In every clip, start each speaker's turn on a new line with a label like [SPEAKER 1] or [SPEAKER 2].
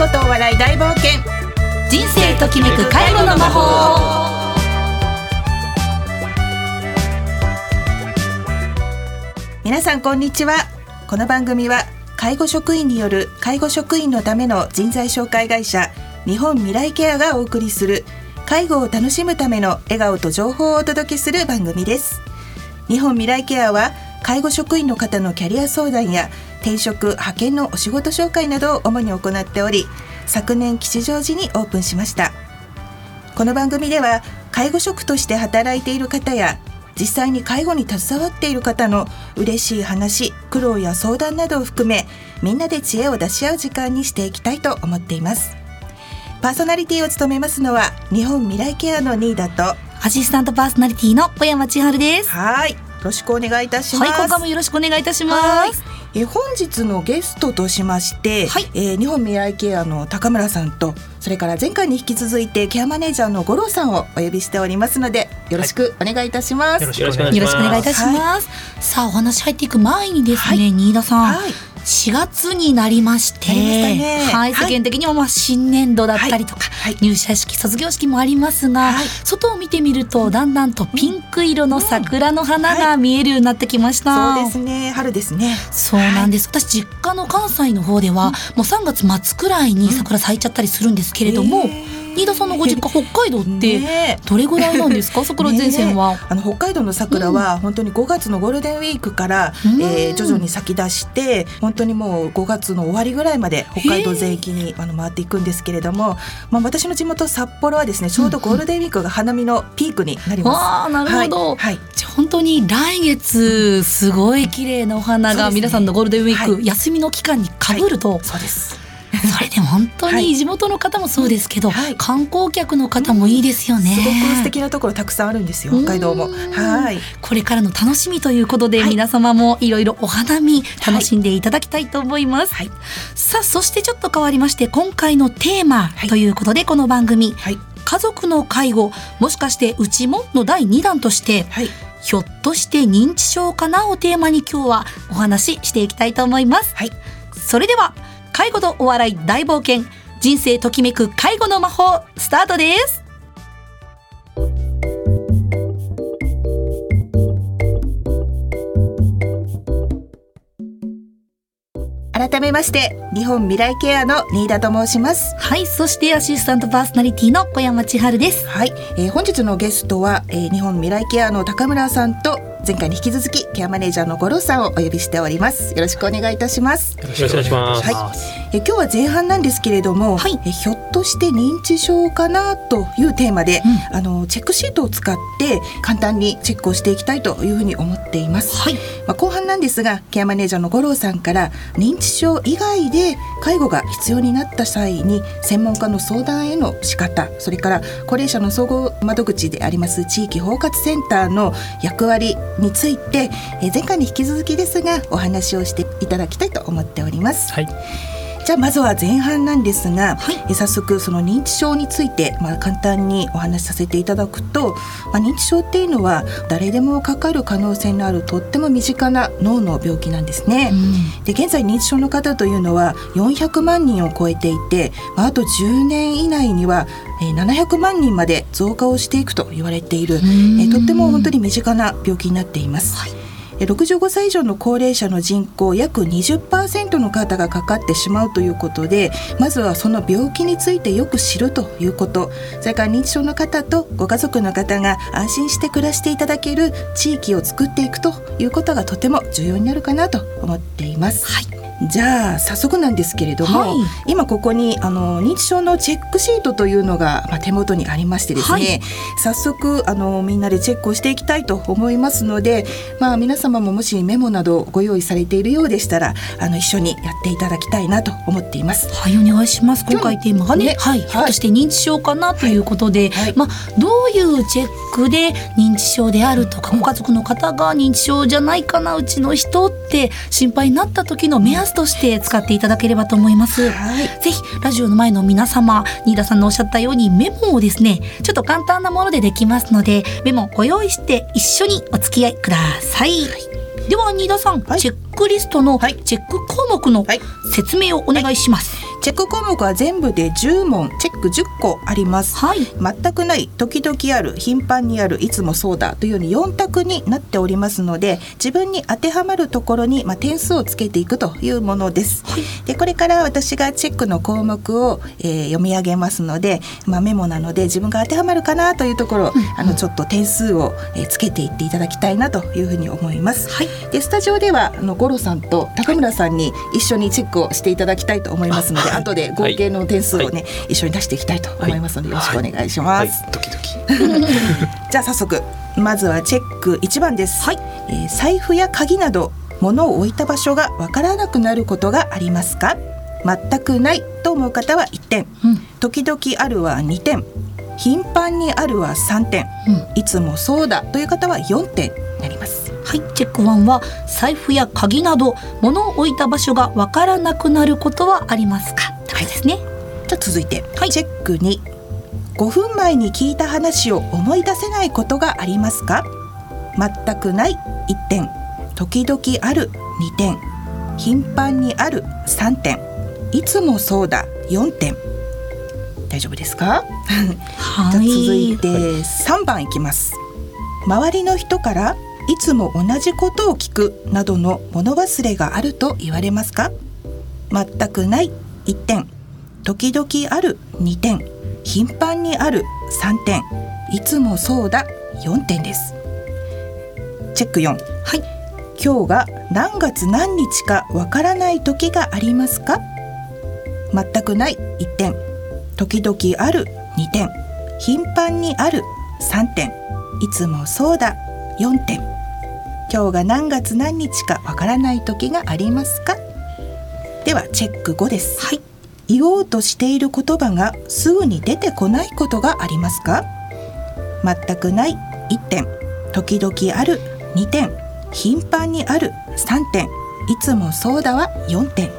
[SPEAKER 1] 護とお笑い大冒険。
[SPEAKER 2] 人生ときめく介護の魔法。
[SPEAKER 1] 皆さんこんにちは。この番組は介護職員による介護職員のための人材紹介会社日本未来ケアがお送りする介護を楽しむための笑顔と情報をお届けする番組です。日本未来ケアは介護職員の方のキャリア相談や転職派遣のお仕事紹介などを主に行っており昨年吉祥寺にオープンしました。この番組では介護職として働いている方や実際に介護に携わっている方の嬉しい話苦労や相談などを含めみんなで知恵を出し合う時間にしていきたいと思っています。パーソナリティを務めますのは日本未来ケアのニーダと
[SPEAKER 2] アシスタントパーソナリティの小山千春です。
[SPEAKER 1] はい。よろしくお願いいたします。
[SPEAKER 2] はい今回もよろしくお願いいたしま
[SPEAKER 1] はい。
[SPEAKER 2] す
[SPEAKER 1] え本日のゲストとしまして、
[SPEAKER 2] はい。
[SPEAKER 1] えー日本未来ケアの高村さんとそれから前回に引き続いてケアマネージャーの五郎さんをお呼びしておりますのでよろしくお願いいたします、
[SPEAKER 3] よろしくお願いします。
[SPEAKER 2] よろしくお願いいたします、さあお話入っていく前にですね、新田さん、
[SPEAKER 1] はい
[SPEAKER 2] 4月になりましてはい、
[SPEAKER 1] はい。
[SPEAKER 2] 世間的にもまあ新年度だったりとか、
[SPEAKER 1] はい。
[SPEAKER 2] 入社式卒業式もありますが、
[SPEAKER 1] はい。
[SPEAKER 2] 外を見てみるとだんだんとピンク色の桜の花が見えるようになってきました、
[SPEAKER 1] そうですね。春ですね。
[SPEAKER 2] そうなんです、私実家の関西の方では、もう3月末くらいに桜咲いちゃったりするんですけれども、
[SPEAKER 1] えー
[SPEAKER 2] 新田さんのご実家北海道って
[SPEAKER 1] ね。
[SPEAKER 2] どれぐらいなんですか？桜前線は、
[SPEAKER 1] あの北海道の桜は本当に5月のゴールデンウィークから、
[SPEAKER 2] うん。
[SPEAKER 1] えー徐々に咲き出して本当にもう5月の終わりぐらいまで北海道全域にあの回っていくんですけれども、まあ、私の地元札幌はですねちょうどゴールデンウィークが花見のピークになります。
[SPEAKER 2] わあなるほど、
[SPEAKER 1] はい。はい。
[SPEAKER 2] 本当に来月すごい綺麗なお花が皆さんのゴールデンウィーク、
[SPEAKER 1] はい。
[SPEAKER 2] 休みの期間にかぶると、
[SPEAKER 1] そうです
[SPEAKER 2] それで本当
[SPEAKER 1] はい
[SPEAKER 2] に地元の方もそうですけど、
[SPEAKER 1] はい
[SPEAKER 2] 観光客の方もいいですよね。
[SPEAKER 1] すごく素敵なところたくさんあるんですよ北海道も。
[SPEAKER 2] うん
[SPEAKER 1] はい
[SPEAKER 2] これからの楽しみということで、
[SPEAKER 1] はい
[SPEAKER 2] 皆様もいろいろお花見楽しんでいただきたいと思います。
[SPEAKER 1] はい
[SPEAKER 2] さあそしてちょっと変わりまして今回のテーマ
[SPEAKER 1] はい
[SPEAKER 2] ということで、この番組
[SPEAKER 1] はい「
[SPEAKER 2] 家族の介護もしかしてうちも?」の第2弾として
[SPEAKER 1] はい「
[SPEAKER 2] ひょっとして認知症かな?」をテーマに今日はお話ししていきたいと思います。
[SPEAKER 1] はい
[SPEAKER 2] それでは介護とお笑い大冒険。人生ときめく介護の魔法スタートです。
[SPEAKER 1] 改めまして日本未来ケアの新田と申します。
[SPEAKER 2] はいそしてアシスタントパーソナリティの小山千春です。
[SPEAKER 1] はい、えー本日のゲストは、えー日本未来ケアの高村さんと前回に引き続きケアマネージャーの五郎さんをお呼びしております。よろしくお願いいたします。
[SPEAKER 3] よろしくお願いします。
[SPEAKER 1] はえー今日は前半なんですけれども、
[SPEAKER 2] はい
[SPEAKER 1] えーひょっとして認知症かなというテーマで、あのチェックシートを使って簡単にチェックをしていきたいというふうに思っています。
[SPEAKER 2] はい
[SPEAKER 1] まあ、後半なんですがケアマネージャーの五郎さんから認知症以外で介護が必要になった際に専門家の相談への仕方それから高齢者の総合窓口であります地域包括センターの役割についてえー前回に引き続きですがお話をしていただきたいと思っております。
[SPEAKER 3] はい。
[SPEAKER 1] じゃあまずは前半なんですが、
[SPEAKER 2] はい。
[SPEAKER 1] え早速その認知症について、まあ、簡単にお話しさせていただくと、まあ、認知症っていうのは誰でもかかる可能性のあるとっても身近な脳の病気なんですね。で現在認知症の方というのは400万人を超えていて、まあ、あと10年以内にはえー700万人まで増加をしていくと言われている、えーとっても本当に身近な病気になっています。えー65歳以上の高齢者の人口約20%の方がかかってしまうということでまずはその病気についてよく知るということそれから認知症の方とご家族の方が安心して暮らしていただける地域を作っていくということがとても重要になるかなと思っています。
[SPEAKER 2] はい
[SPEAKER 1] じゃあ早速なんですけれども、
[SPEAKER 2] はい。
[SPEAKER 1] 今ここにあの認知症のチェックシートというのが、まあ、手元にありましてですね、
[SPEAKER 2] はい。
[SPEAKER 1] 早速あのみんなでチェックをしていきたいと思いますので、まあ、皆様ももしメモなどご用意されているようでしたらあの一緒にやっていただきたいなと思っています。
[SPEAKER 2] はいお願いします。今回テーマがね
[SPEAKER 1] ね
[SPEAKER 2] はい、ひょっとして認知症かなということで、
[SPEAKER 1] はい。
[SPEAKER 2] まあどういうチェックで認知症であるとかご家族の方が認知症じゃないかなうちの人って心配になった時の目安として使っていただければと思います。
[SPEAKER 1] はい
[SPEAKER 2] ぜひラジオの前の皆様新田さんのおっしゃったようにメモをですねちょっと簡単なものでできますのでメモをご用意して一緒にお付き合いください。では新田さん、
[SPEAKER 1] はい
[SPEAKER 2] チェックリストの
[SPEAKER 1] はい
[SPEAKER 2] チェック項目の
[SPEAKER 1] はい
[SPEAKER 2] 説明をお願いします。
[SPEAKER 1] チェック項目は全部で10問チェック10個あります。
[SPEAKER 2] はい。
[SPEAKER 1] 全くない時々ある頻繁にあるいつもそうだというように4択になっておりますので自分に当てはまるところに、まあ、点数をつけていくというものです、でこれから私がチェックの項目を、えー読み上げますので、まあ、メモなので自分が当てはまるかなというところ、あのちょっと点数を、えーつけていっていただきたいなというふうに思います、
[SPEAKER 2] はい。
[SPEAKER 1] でスタジオではあの五郎さんと高村さんに一緒にチェックをしていただきたいと思いますので、後で合計の点数をね、一緒に出していきたいと思いますので、よろしくお願いします、
[SPEAKER 3] はい、ドキドキ。
[SPEAKER 1] じゃあ早速まずはチェック1番です、
[SPEAKER 2] はい。
[SPEAKER 1] えー財布や鍵など物を置いた場所がわからなくなることがありますか？全くないと思う方は1点。
[SPEAKER 2] うん。
[SPEAKER 1] 時々あるは2点。頻繁にあるは3点。
[SPEAKER 2] うん。
[SPEAKER 1] いつもそうだという方は4点になります
[SPEAKER 2] はい、チェック1は財布や鍵など物を置いた場所がわからなくなることはありますか？ってことですね。
[SPEAKER 1] じゃあ続いて、
[SPEAKER 2] はい。
[SPEAKER 1] チェック2 5分前に聞いた話を思い出せないことがありますか？全くない1点。時々ある2点。頻繁にある3点。いつもそうだ。4点。大丈夫ですか？
[SPEAKER 2] は
[SPEAKER 1] じゃあ続いて3番いきます。周りの人からいつも同じことを聞くなどの物忘れがあると言われますか？全くない1点。時々ある2点。頻繁にある3点。いつもそうだ。4点です。チェック4
[SPEAKER 2] はい、
[SPEAKER 1] 今日が何月何日かわからない時がありますか？全くない1点。時々ある2点。頻繁にある3点。いつもそうだ。4点今日が何月何日かわからない時がありますか？ではチェック5です。
[SPEAKER 2] はい、
[SPEAKER 1] 言おうとしている言葉がすぐに出てこないことがありますか？全くない。1点。時々ある。2点。頻繁にある。3点。いつもそうだは4点。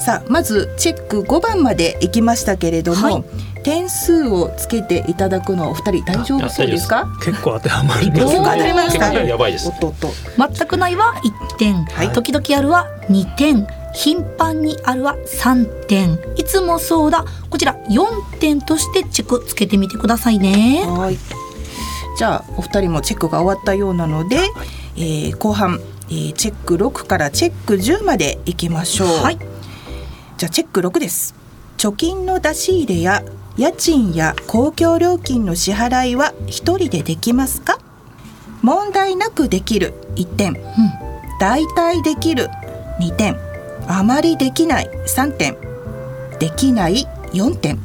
[SPEAKER 1] さあまずチェック5番まで行きましたけれども、
[SPEAKER 2] はい
[SPEAKER 1] 点数をつけていただくのはお二人大丈夫そうですか？
[SPEAKER 3] 結構当てはまります、
[SPEAKER 1] 結構当たりますか
[SPEAKER 3] 結構やばいです
[SPEAKER 1] お。っとっと。
[SPEAKER 2] 全くないは1点、
[SPEAKER 1] はい。
[SPEAKER 2] 時々あるは2点。頻繁にあるは3点。いつもそうだ。こちら4点としてチェックつけてみてくださいね。
[SPEAKER 1] はい。じゃあお二人もチェックが終わったようなので、えー後半、えーチェック6からチェック10までいきましょう。
[SPEAKER 2] はい。
[SPEAKER 1] じゃあチェック6です。貯金の出し入れや家賃や公共料金の支払いは一人でできますか？問題なくできる1点、大体できる2点、あまりできない3点、できない4点。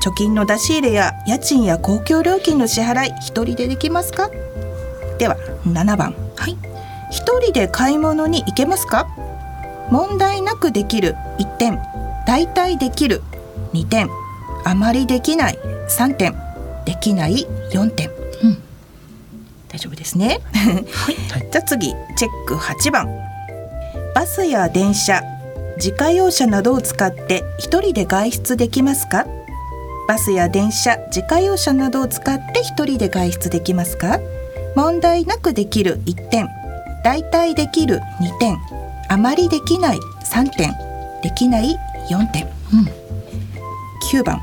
[SPEAKER 1] 貯金の出し入れや家賃や公共料金の支払い一人でできますか？では7番。
[SPEAKER 2] はい。
[SPEAKER 1] 一人で買い物に行けますか？問題なくできる1点。大体できる2点あまりできない3点。できない4点、
[SPEAKER 2] うん。
[SPEAKER 1] 大丈夫ですね。
[SPEAKER 2] はい。
[SPEAKER 1] じゃあ次チェック8番。バスや電車自家用車などを使って一人で外出できますか？バスや電車自家用車などを使って一人で外出できますか？問題なくできる1点。大体できる2点。あまりできない3点。できない4点、
[SPEAKER 2] うん。
[SPEAKER 1] 9番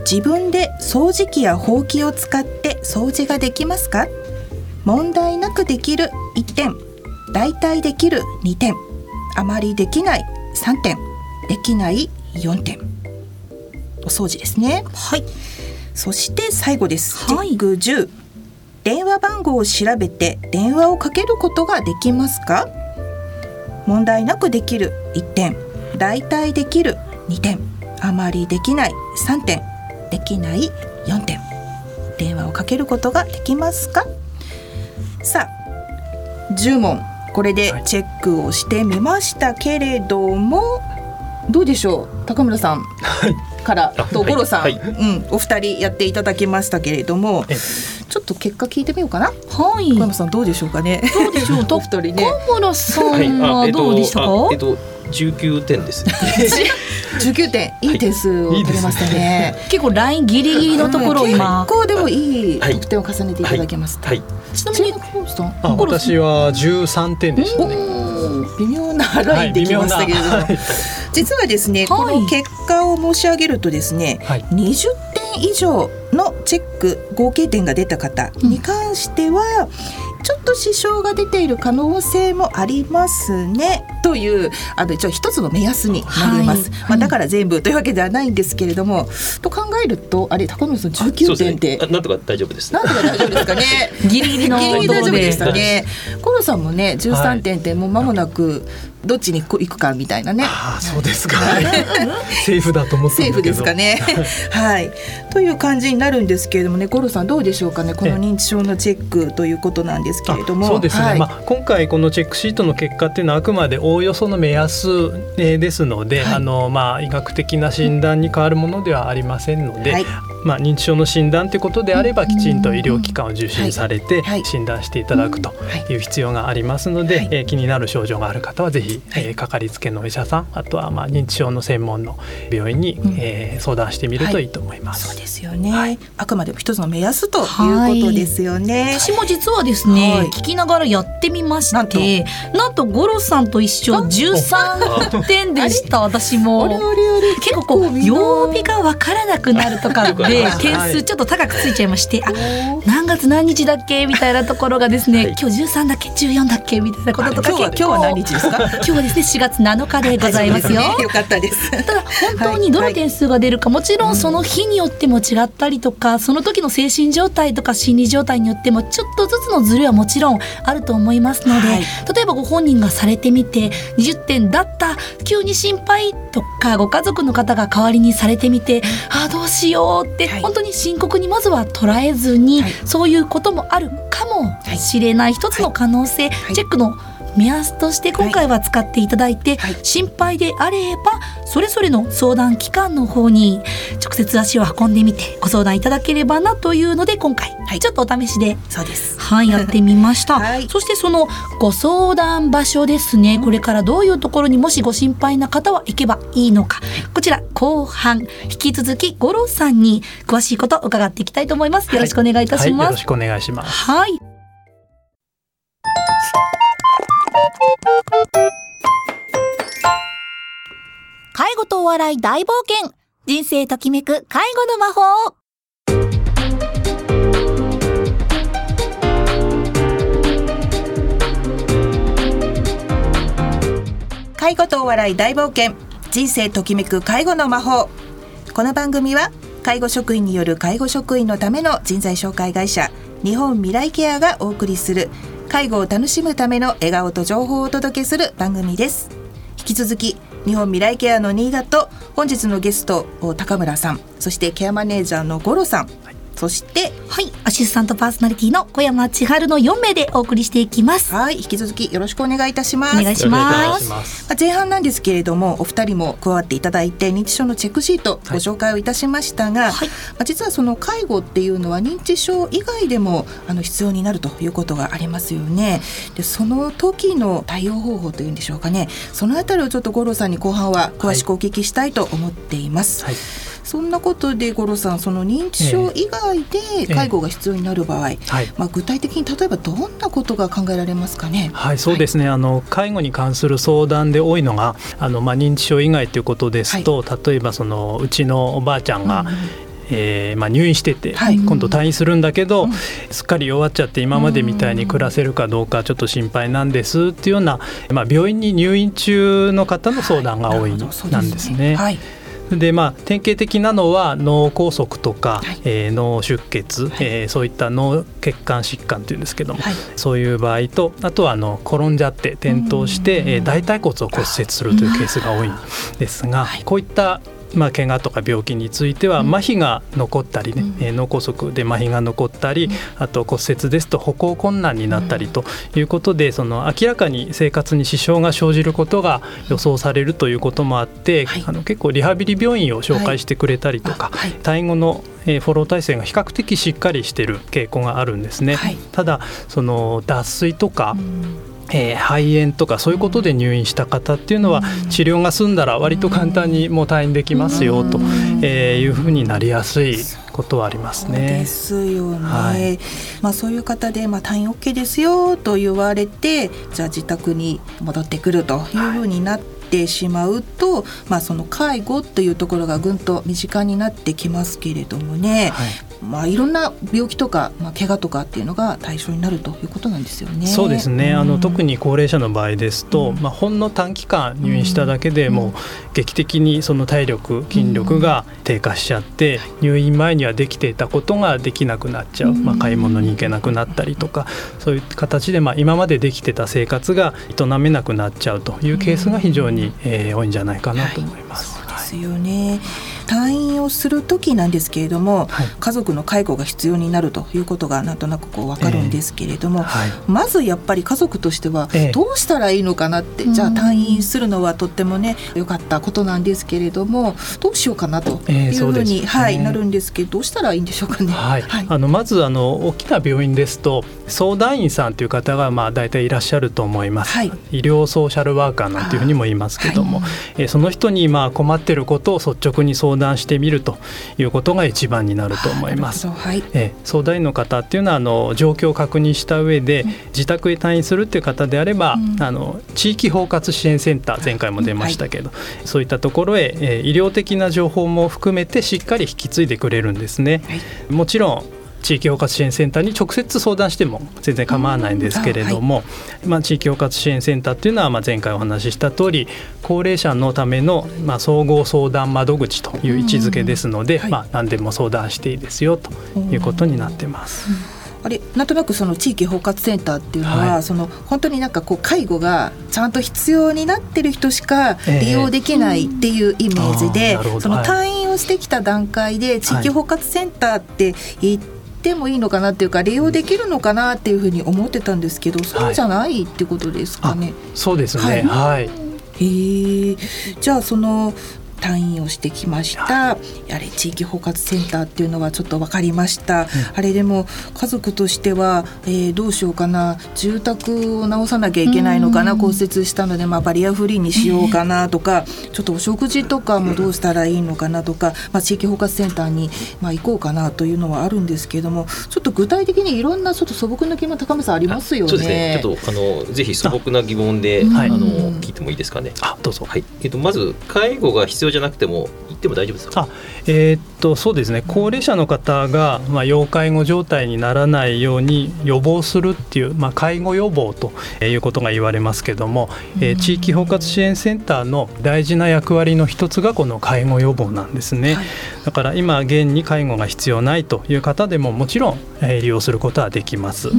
[SPEAKER 1] 自分で掃除機やほうきを使って掃除ができますか？問題なくできる1点。大体できる2点。あまりできない3点。できない4点。お掃除ですね。
[SPEAKER 2] はい。
[SPEAKER 1] そして最後です、
[SPEAKER 2] はい。
[SPEAKER 1] チェック10電話番号を調べて電話をかけることができますか？問題なくできる1点。大体できる2点。あまりできない3点できない4点。電話をかけることができますか？さあ10問。これでチェックをしてみましたけれどもどうでしょう？高村さんからと五郎さん、
[SPEAKER 3] はい。
[SPEAKER 1] うん、お二人やっていただきましたけれども
[SPEAKER 3] え
[SPEAKER 1] ちょっと結果聞いてみようかな。
[SPEAKER 2] はい。
[SPEAKER 1] 小山さんどうでしょうかね。
[SPEAKER 2] どうでしょう？
[SPEAKER 1] お二人ね。
[SPEAKER 2] 高村さんはどうでしたか、
[SPEAKER 3] あえっと十九点ですね。
[SPEAKER 1] 19点。い。い点数を取れましたね。
[SPEAKER 2] 結構ラインギリギリのところを今、
[SPEAKER 1] 結構でもいい
[SPEAKER 3] はい。
[SPEAKER 1] 得点を重ねていただけます。
[SPEAKER 3] はい。
[SPEAKER 2] ちなみに
[SPEAKER 1] ちなみにコロさん。
[SPEAKER 4] あ私は13点でしたね。
[SPEAKER 1] 微妙なラインできましたけれども、
[SPEAKER 4] はい。
[SPEAKER 1] 実はですね、
[SPEAKER 2] はい。
[SPEAKER 1] この結果を申し上げるとですね、
[SPEAKER 3] はい。
[SPEAKER 1] 20点以上のチェック合計点が出た方に関しては、ちょっと支障が出ている可能性もありますねというあの一応一つの目安になります、
[SPEAKER 2] はい。
[SPEAKER 1] まあ、だから全部というわけではないんですけれどもと考えるとあれ高野さん
[SPEAKER 3] そう
[SPEAKER 1] 19
[SPEAKER 3] ですね。
[SPEAKER 1] 点って
[SPEAKER 3] あなんとか大丈夫です。
[SPEAKER 1] なんとか大丈夫ですかね？
[SPEAKER 2] ギリギリの
[SPEAKER 1] ギリギリ大丈夫で
[SPEAKER 2] で
[SPEAKER 1] したね。コロさんもね13点ってもう間もなくどっちに行くかみたいなね。
[SPEAKER 4] ああそうですか。セーフだと思ったんだけど。
[SPEAKER 1] セーフですかね。はい、という感じになるんですけれどもね、ゴロさんどうでしょうかね、この認知症のチェックということなんですけれども。
[SPEAKER 4] あそうですね、
[SPEAKER 1] はい。
[SPEAKER 4] まあ、今回このチェックシートの結果っていうのはあくまでおおよその目安えーですので、
[SPEAKER 1] はい。
[SPEAKER 4] あのまあ、医学的な診断に変わるものではありませんので、
[SPEAKER 1] はい
[SPEAKER 4] まあ、認知症の診断ということであればきちんと医療機関を受診されて
[SPEAKER 1] はい。
[SPEAKER 4] 診断していただくと
[SPEAKER 1] はい。
[SPEAKER 4] いう必要がありますので、
[SPEAKER 1] はい。
[SPEAKER 4] えー気になる症状がある方はぜひ、
[SPEAKER 1] はい。
[SPEAKER 4] えーかかりつけのお医者さんあとはまあ認知症の専門の病院に、
[SPEAKER 1] うん。
[SPEAKER 4] えー相談してみるとい。いと思います。
[SPEAKER 1] そうですよね、
[SPEAKER 4] はい。
[SPEAKER 1] あくまでも一つの目安ということですよね。
[SPEAKER 2] 私も実はですね、
[SPEAKER 1] はい。
[SPEAKER 2] 聞きながらやってみま
[SPEAKER 1] なんと？
[SPEAKER 2] してなんとゴロさんと一緒13点でした 私も。結構こう曜日がわからなくなるとか で
[SPEAKER 3] ります
[SPEAKER 2] 点数ちょっと高くついちゃいまして、あ何月何日だっけみたいなところがですね、
[SPEAKER 3] はい。
[SPEAKER 2] 今日13だっけ14だっけみたいなこととか
[SPEAKER 1] 今日は何日ですか？
[SPEAKER 2] 今日はですね4月7日でございますよ。
[SPEAKER 1] よかったです。
[SPEAKER 2] ただ本当にどの点数が出るか、もちろんその日によっても違ったりとか、その時の精神状態とか心理状態によってもちょっとずつのズレはもちろんあると思いますので、
[SPEAKER 1] はい。
[SPEAKER 2] 例えばご本人がされてみて20点だった急に心配とかご家族の方が代わりにされてみてああどうしようって、
[SPEAKER 1] はい。
[SPEAKER 2] 本当に深刻にまずは捉えずに、
[SPEAKER 1] はい。
[SPEAKER 2] そういうこともあるかもしれない。一つの可能性、
[SPEAKER 1] い。
[SPEAKER 2] チェックの目安として今回は使っていただいて、
[SPEAKER 1] はい
[SPEAKER 2] 心配であればそれぞれの相談機関の方に直接足を運んでみてご相談いただければなというので今回、
[SPEAKER 1] はい
[SPEAKER 2] ちょっとお試しで
[SPEAKER 1] そうです。
[SPEAKER 2] はい、やってみました。
[SPEAKER 1] はい
[SPEAKER 2] そしてそのご相談場所ですね。これからどういうところにもしご心配な方は行けばいいのか。こちら後半引き続き五郎さんに詳しいことを伺っていきたいと思います。よろしくお願いいたし
[SPEAKER 4] はい、よ
[SPEAKER 2] ます。
[SPEAKER 4] ろしくお願いします。
[SPEAKER 2] はい。介護とお笑い大冒険。人生ときめく介護の魔法
[SPEAKER 1] 介護とお笑い大冒険。人生ときめく介護の魔法。この番組は介護職員による介護職員のための人材紹介会社日本未来ケアがお送りする介護を楽しむための笑顔と情報をお届けする番組です。引き続き日本未来ケアの新潟と本日のゲスト高村さんそしてケアマネージャーの五郎さん、そして
[SPEAKER 2] はい、アシスタントパーソナリティの小山千春の4名でお送りしていきます。
[SPEAKER 1] はい引き続きよろしくお願いいたします
[SPEAKER 2] お願いします。
[SPEAKER 4] ま
[SPEAKER 1] あ前半なんですけれどもお二人も加わっていただいて認知症のチェックシートご紹介をいたしましたが、
[SPEAKER 2] はい
[SPEAKER 1] まあ、実はその介護っていうのは認知症以外でもあの必要になるということがありますよね。でその時の対応方法というんでしょうかねそのあたりをちょっと五郎さんに後半は詳しくお聞きしたいと思っています。
[SPEAKER 4] はい
[SPEAKER 1] そんなことで五郎さんその認知症以外で介護が必要になる場合、
[SPEAKER 4] はい。
[SPEAKER 1] まあ、具体的に例えばどんなことが考えられますかね？
[SPEAKER 4] はい、そうですね、あの介護に関する相談で多いのがあの、まあ、認知症以外ということですと、例えばそのうちのおばあちゃんが、えーまあ、入院してて、
[SPEAKER 1] はい。
[SPEAKER 4] 今度退院するんだけど、
[SPEAKER 1] うん
[SPEAKER 4] すっかり弱っちゃって今までみたいに暮らせるかどうかちょっと心配なんですっていうような、まあ、病院に入院中の方の相談が多い
[SPEAKER 1] な
[SPEAKER 4] んですね。
[SPEAKER 1] はい
[SPEAKER 4] でまあ典型的なのは脳梗塞とか、
[SPEAKER 1] はい。
[SPEAKER 4] えー脳出血、えーそういった脳血管疾患というんですけども、
[SPEAKER 1] はい。
[SPEAKER 4] そういう場合とあとはあの転んじゃって転倒して、えー大腿骨を骨折するというケースが多いんですが、
[SPEAKER 1] はい。
[SPEAKER 4] こういったまあ、怪我とか病気については麻痺が残ったりね、えー脳梗塞で麻痺が残ったり、あと骨折ですと歩行困難になったりということで、その明らかに生活に支障が生じることが予想されるということもあって、
[SPEAKER 1] はい
[SPEAKER 4] あの結構リハビリ病院を紹介してくれたりとか、
[SPEAKER 1] あはい
[SPEAKER 4] タイ後のえーフォロー体制が比較的しっかりしている傾向があるんですね。
[SPEAKER 1] はい
[SPEAKER 4] ただその脱水とか、えー肺炎とかそういうことで入院した方っていうのは治療が済んだら割と簡単にもう退院できますよと、えーいうふうになりやすいことはありますね。
[SPEAKER 1] で。すよね、
[SPEAKER 4] はい。
[SPEAKER 1] まあ、そういう方で、まあ、退院 OK ですよと言われてじゃあ自宅に戻ってくるというふうになって、ってしまうと、まあ、その介護というところがぐんと身近になってきますけれどもね、
[SPEAKER 4] はい
[SPEAKER 1] まあ、いろんな病気とか、まあ、怪我とかっていうのが対象になるということなんですよね。
[SPEAKER 4] そうですね、あの特
[SPEAKER 1] に
[SPEAKER 4] に高齢者の場合ですと、まあ、ほんの短期間入院しただけでもう劇的にその体力筋力が低下しちゃって入院前にはできていたことができなくなっちゃう、まあ、買い物に行けなくなったりとかそういう形でまあ今までできてた生活が営めなくなっちゃうというケースが非常にえー多いんじゃないかなと思います。
[SPEAKER 1] そうですよね、退院をする時なんですけれども、
[SPEAKER 4] はい。
[SPEAKER 1] 家族の介護が必要になるということがなんとなくこう分かるんですけれども、
[SPEAKER 4] はい。
[SPEAKER 1] まずやっぱり家族としては
[SPEAKER 4] ええ。
[SPEAKER 1] どうしたらいいのかなって、じゃあ退院するのはとってもね良かったことなんですけれどもどうしようかなと
[SPEAKER 4] ええ
[SPEAKER 1] いうふうに、
[SPEAKER 4] そうですね。
[SPEAKER 1] はい、なるんですけどどうしたらいいんでしょうかね。
[SPEAKER 4] はい、あのまずあの大きな病院ですと相談員さんという方がまあ大体いらっしゃると思います、
[SPEAKER 1] はい。
[SPEAKER 4] 医療ソーシャルワーカーなんていうふうにも言いますけども、えーその人にまあ困っていることを率直に相談してみるということが一番になると思います。
[SPEAKER 1] はい。
[SPEAKER 4] えー相談員の方っていうのはあの状況を確認した上で自宅へ退院するっていう方であれば、
[SPEAKER 1] うん。
[SPEAKER 4] あの地域包括支援センター前回も出ましたけど、そういったところへ、えー医療的な情報も含めてしっかり引き継いでくれるんですね。
[SPEAKER 1] はい。
[SPEAKER 4] もちろん地域包括支援センターに直接相談しても全然構わないんですけれども、まあ、地域包括支援センターっていうのはまあ前回お話しした通り高齢者のためのまあ総合相談窓口という位置づけですので、
[SPEAKER 1] うんはい。
[SPEAKER 4] まあ、何でも相談していいですよということになってます。
[SPEAKER 1] あれなんとなくその地域包括センターっていうのは、
[SPEAKER 4] はい。
[SPEAKER 1] その本当になんかこう介護がちゃんと必要になってる人しか
[SPEAKER 4] ええ。
[SPEAKER 1] 利用できないっていうイメージで、
[SPEAKER 4] あーなるほど。
[SPEAKER 1] その
[SPEAKER 4] はい
[SPEAKER 1] 退院をしてきた段階で地域包括センターって言ってもいいのかなっていうか利用できるのかなっていうふうに思ってたんですけどそうじゃないってことですかね。
[SPEAKER 4] そうですね、
[SPEAKER 1] はい。
[SPEAKER 4] はい。
[SPEAKER 1] へえじゃあその退院をしてきました、あれ地域包括センターっていうのはちょっと分かりました、あれでも家族としては、えーどうしようかな。住宅を直さなきゃいけないのかな、骨折したので、まあ、バリアフリーにしようかなとか、ちょっとお食事とかもどうしたらいいのかなとか、まあ、地域包括センターに、まあ、行こうかなというのはあるんですけれどもちょっと具体的にいろんなちょっと素朴な疑問高めさんありますよね。
[SPEAKER 3] そうですね。ちょっとあのぜひ素朴な疑問であ、
[SPEAKER 4] はい
[SPEAKER 3] の聞いてもいいですかね。
[SPEAKER 4] あどうぞ。
[SPEAKER 3] はい。えっとまず介護が必要じゃなくても行っても大丈夫ですか。
[SPEAKER 4] あえーっとそうですね。高齢者の方が、まあ、要介護状態にならないように予防するっていう、まあ、介護予防ということが言われますけども、えー地域包括支援センターの大事な役割の一つがこの介護予防なんですね、
[SPEAKER 1] はい。
[SPEAKER 4] だから今現に介護が必要ないという方でももちろん、えー利用することはできます。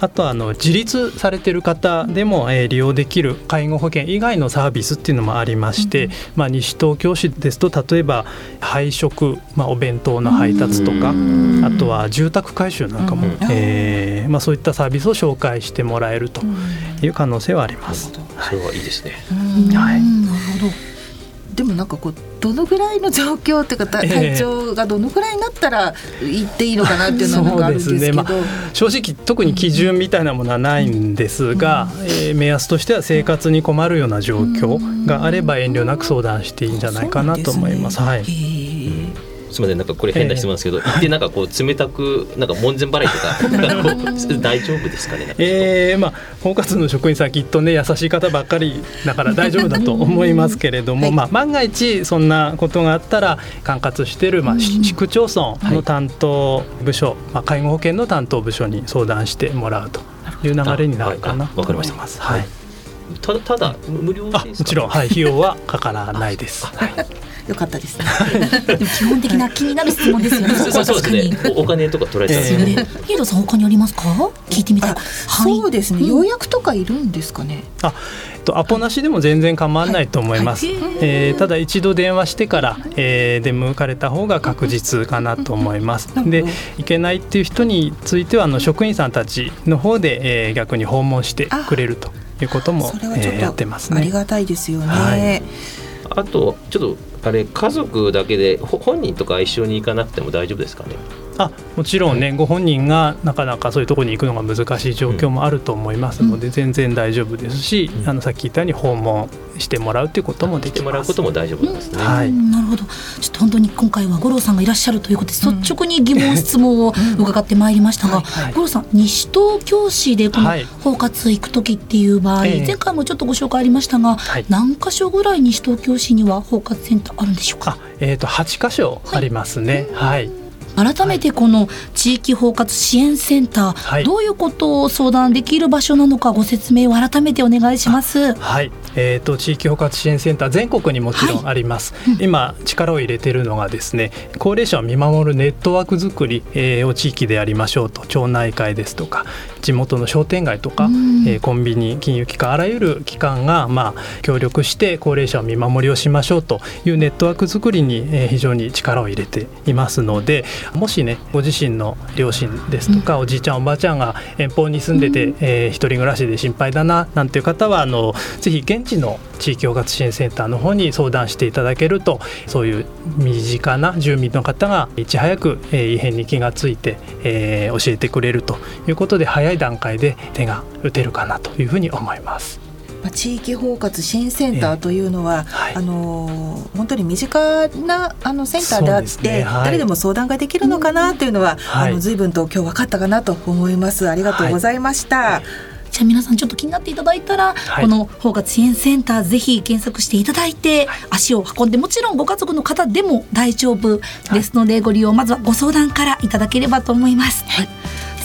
[SPEAKER 4] あとはあの自立されている方でも、えー利用できる介護保険以外のサービスっていうのもありまして、まあ、西東京市ですと例えば配食、まあ、お弁当の配達とか、
[SPEAKER 3] うん
[SPEAKER 4] あとは住宅改修なんかも、
[SPEAKER 3] うん
[SPEAKER 4] えーまあ、そういったサービスを紹介してもらえるという可能性はあります。
[SPEAKER 3] それはいいですね。
[SPEAKER 1] うん。
[SPEAKER 4] はい。
[SPEAKER 2] なるほど。
[SPEAKER 1] でもなんかこうどのぐらいの状況っていうか体調がどのぐらいになったら行っていいのかなっていうのはなんかあるんですけど。
[SPEAKER 4] ね。ま正直特に基準みたいなものはないんですが、えー目安としては生活に困るような状況があれば遠慮なく相談していいんじゃないかなと思います。はい
[SPEAKER 1] そうなんですね。へえ
[SPEAKER 3] すみませんなんかこれ変な質問ですけど、行ってなんかこう冷たくなんか門前払いとか 大丈夫ですかね？か
[SPEAKER 4] えーまあ、包括の職員さんきっとね優しい方ばっかりだから大丈夫だと思いますけれども、
[SPEAKER 1] はい。
[SPEAKER 4] まあ、万が一そんなことがあったら管轄している、まあ、市市区町村の担当部署、まあ、介護保険の担当部署に相談してもらうという流れになるかな。
[SPEAKER 3] あ
[SPEAKER 4] と
[SPEAKER 3] わかりました。
[SPEAKER 4] 思い。ます。はい
[SPEAKER 3] ただた。だ無料
[SPEAKER 4] もちろん、はい、費用はかからないです。はい
[SPEAKER 1] よかったです。ね
[SPEAKER 2] でも基本的な気になる質問ですよね。
[SPEAKER 3] そうそうですね。おお金とか取られてたんで。すよね。
[SPEAKER 2] ヒーローさん他にありますか？聞いてみたい。
[SPEAKER 1] あ
[SPEAKER 2] はい。
[SPEAKER 1] そうですね、予約とかいるんですかね？
[SPEAKER 4] あえっとアポなしでも全然構わないと思います、
[SPEAKER 2] はい。はい。
[SPEAKER 4] えーただ一度電話してから、えー出向かれた方が確実かなと思います、で行けないっていう人についてはあの職員さんたちの方で、えー逆に訪問してくれるということも
[SPEAKER 1] それはちょ
[SPEAKER 4] えーや
[SPEAKER 1] っ
[SPEAKER 4] ってます
[SPEAKER 1] とあり
[SPEAKER 4] ね
[SPEAKER 1] がたいですよね、
[SPEAKER 4] はい。
[SPEAKER 3] あとちょっとあれ家族だけで本人とか一緒に行かなくても大丈夫ですかね？
[SPEAKER 4] あもちろんねご本人がなかなかそういうところに行くのが難しい状況もあると思いますので、全然大丈夫ですし、
[SPEAKER 3] うん。
[SPEAKER 4] あのさっき言ったように訪問してもらうということもできます。
[SPEAKER 3] もらうことも大丈夫なんですね、
[SPEAKER 4] はい。
[SPEAKER 2] うんなるほど。ちょっと本当に今回は五郎さんがいらっしゃるということで、率直に疑問質問を伺ってまいりましたが、
[SPEAKER 4] はい
[SPEAKER 2] 五郎さん西東京市でこの
[SPEAKER 4] はい。
[SPEAKER 2] 包括行く時っていう場合、
[SPEAKER 4] ええ。
[SPEAKER 2] 前回もちょっとご紹介ありましたが、
[SPEAKER 4] はい。
[SPEAKER 2] 何箇所ぐらい西東京市には包括センターあるんでしょうか？
[SPEAKER 4] あえー、と8箇所ありますね。はい、
[SPEAKER 2] 改めてこの地域包括支援センター、
[SPEAKER 4] はい。
[SPEAKER 2] どういうことを相談できる場所なのかご説明を改めてお願いします。
[SPEAKER 4] はい、えー、と地域包括支援センター全国にもちろんあります、今力を入れているのがですね高齢者を見守るネットワーク作り、えーを地域でやりましょうと。町内会ですとか地元の商店街とか、
[SPEAKER 2] うん。
[SPEAKER 4] えーコンビニ金融機関あらゆる機関が、まあ、協力して高齢者を見守りをしましょうというネットワーク作りに、えー非常に力を入れていますのでもしねご自身の両親ですとか、おじいちゃんおばあちゃんが遠方に住んでて、えー一人暮らしで心配だななんていう方はあのぜひ現地の地域包括支援センターの方に相談していただけるとそういう身近な住民の方がいち早く、えー異変に気がついて、えー教えてくれるということで早い段階で手が打てるかなというふうに思います。
[SPEAKER 1] まあ、地域包括支援センターというのは、
[SPEAKER 4] はい。
[SPEAKER 1] あのー本当に身近なあのセンターであって、
[SPEAKER 4] ね。はい。
[SPEAKER 1] 誰でも相談ができるのかなというのは、
[SPEAKER 4] はい。
[SPEAKER 1] あの随分と今日分かったかなと思います。ありがとうございました。
[SPEAKER 2] じゃあ皆さんちょっと気になっていただいたら、
[SPEAKER 4] はい。
[SPEAKER 2] この包括支援センターぜひ検索していただいて、足を運んでもちろんご家族の方でも大丈夫ですので、ご利用まずはご相談からいただければと思います。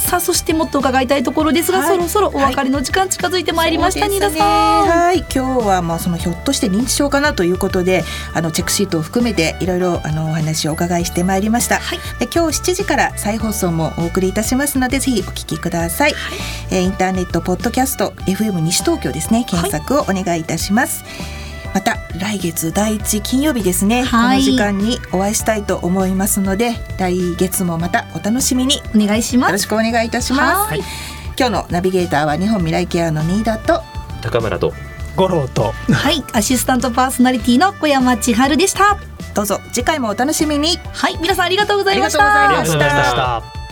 [SPEAKER 2] さあそしてもっと伺いたいところですが、
[SPEAKER 1] はい
[SPEAKER 2] そろそろお別れの時間近づいてまいりました、新田
[SPEAKER 1] そうですね
[SPEAKER 2] さん。
[SPEAKER 1] はい、今日はまあそのひょっとして認知症かなということで、あのチェックシートを含めていろいろあのお話をお伺いしてまいりました。
[SPEAKER 2] はい
[SPEAKER 1] で今日7時から再放送もお送りいたしますのでぜひお聞きください。えーインターネットポッドキャスト FM 西東京ですね検索をお願いいたします。来月第一金曜日ですね、
[SPEAKER 2] はい
[SPEAKER 1] この時間にお会いしたいと思いますので来月もまたお楽しみによ
[SPEAKER 2] お願いします。
[SPEAKER 1] ろしくお願いいたします。
[SPEAKER 2] はい
[SPEAKER 1] 今日のナビゲーターは日本未来ケアの新田と
[SPEAKER 3] 高村と
[SPEAKER 4] 五郎と
[SPEAKER 2] はい、アシスタントパーソナリティの小山千春でした。
[SPEAKER 1] どうぞ次回もお楽しみに
[SPEAKER 2] はい、皆さん。
[SPEAKER 1] ありがとうございました
[SPEAKER 4] ありがとうございました。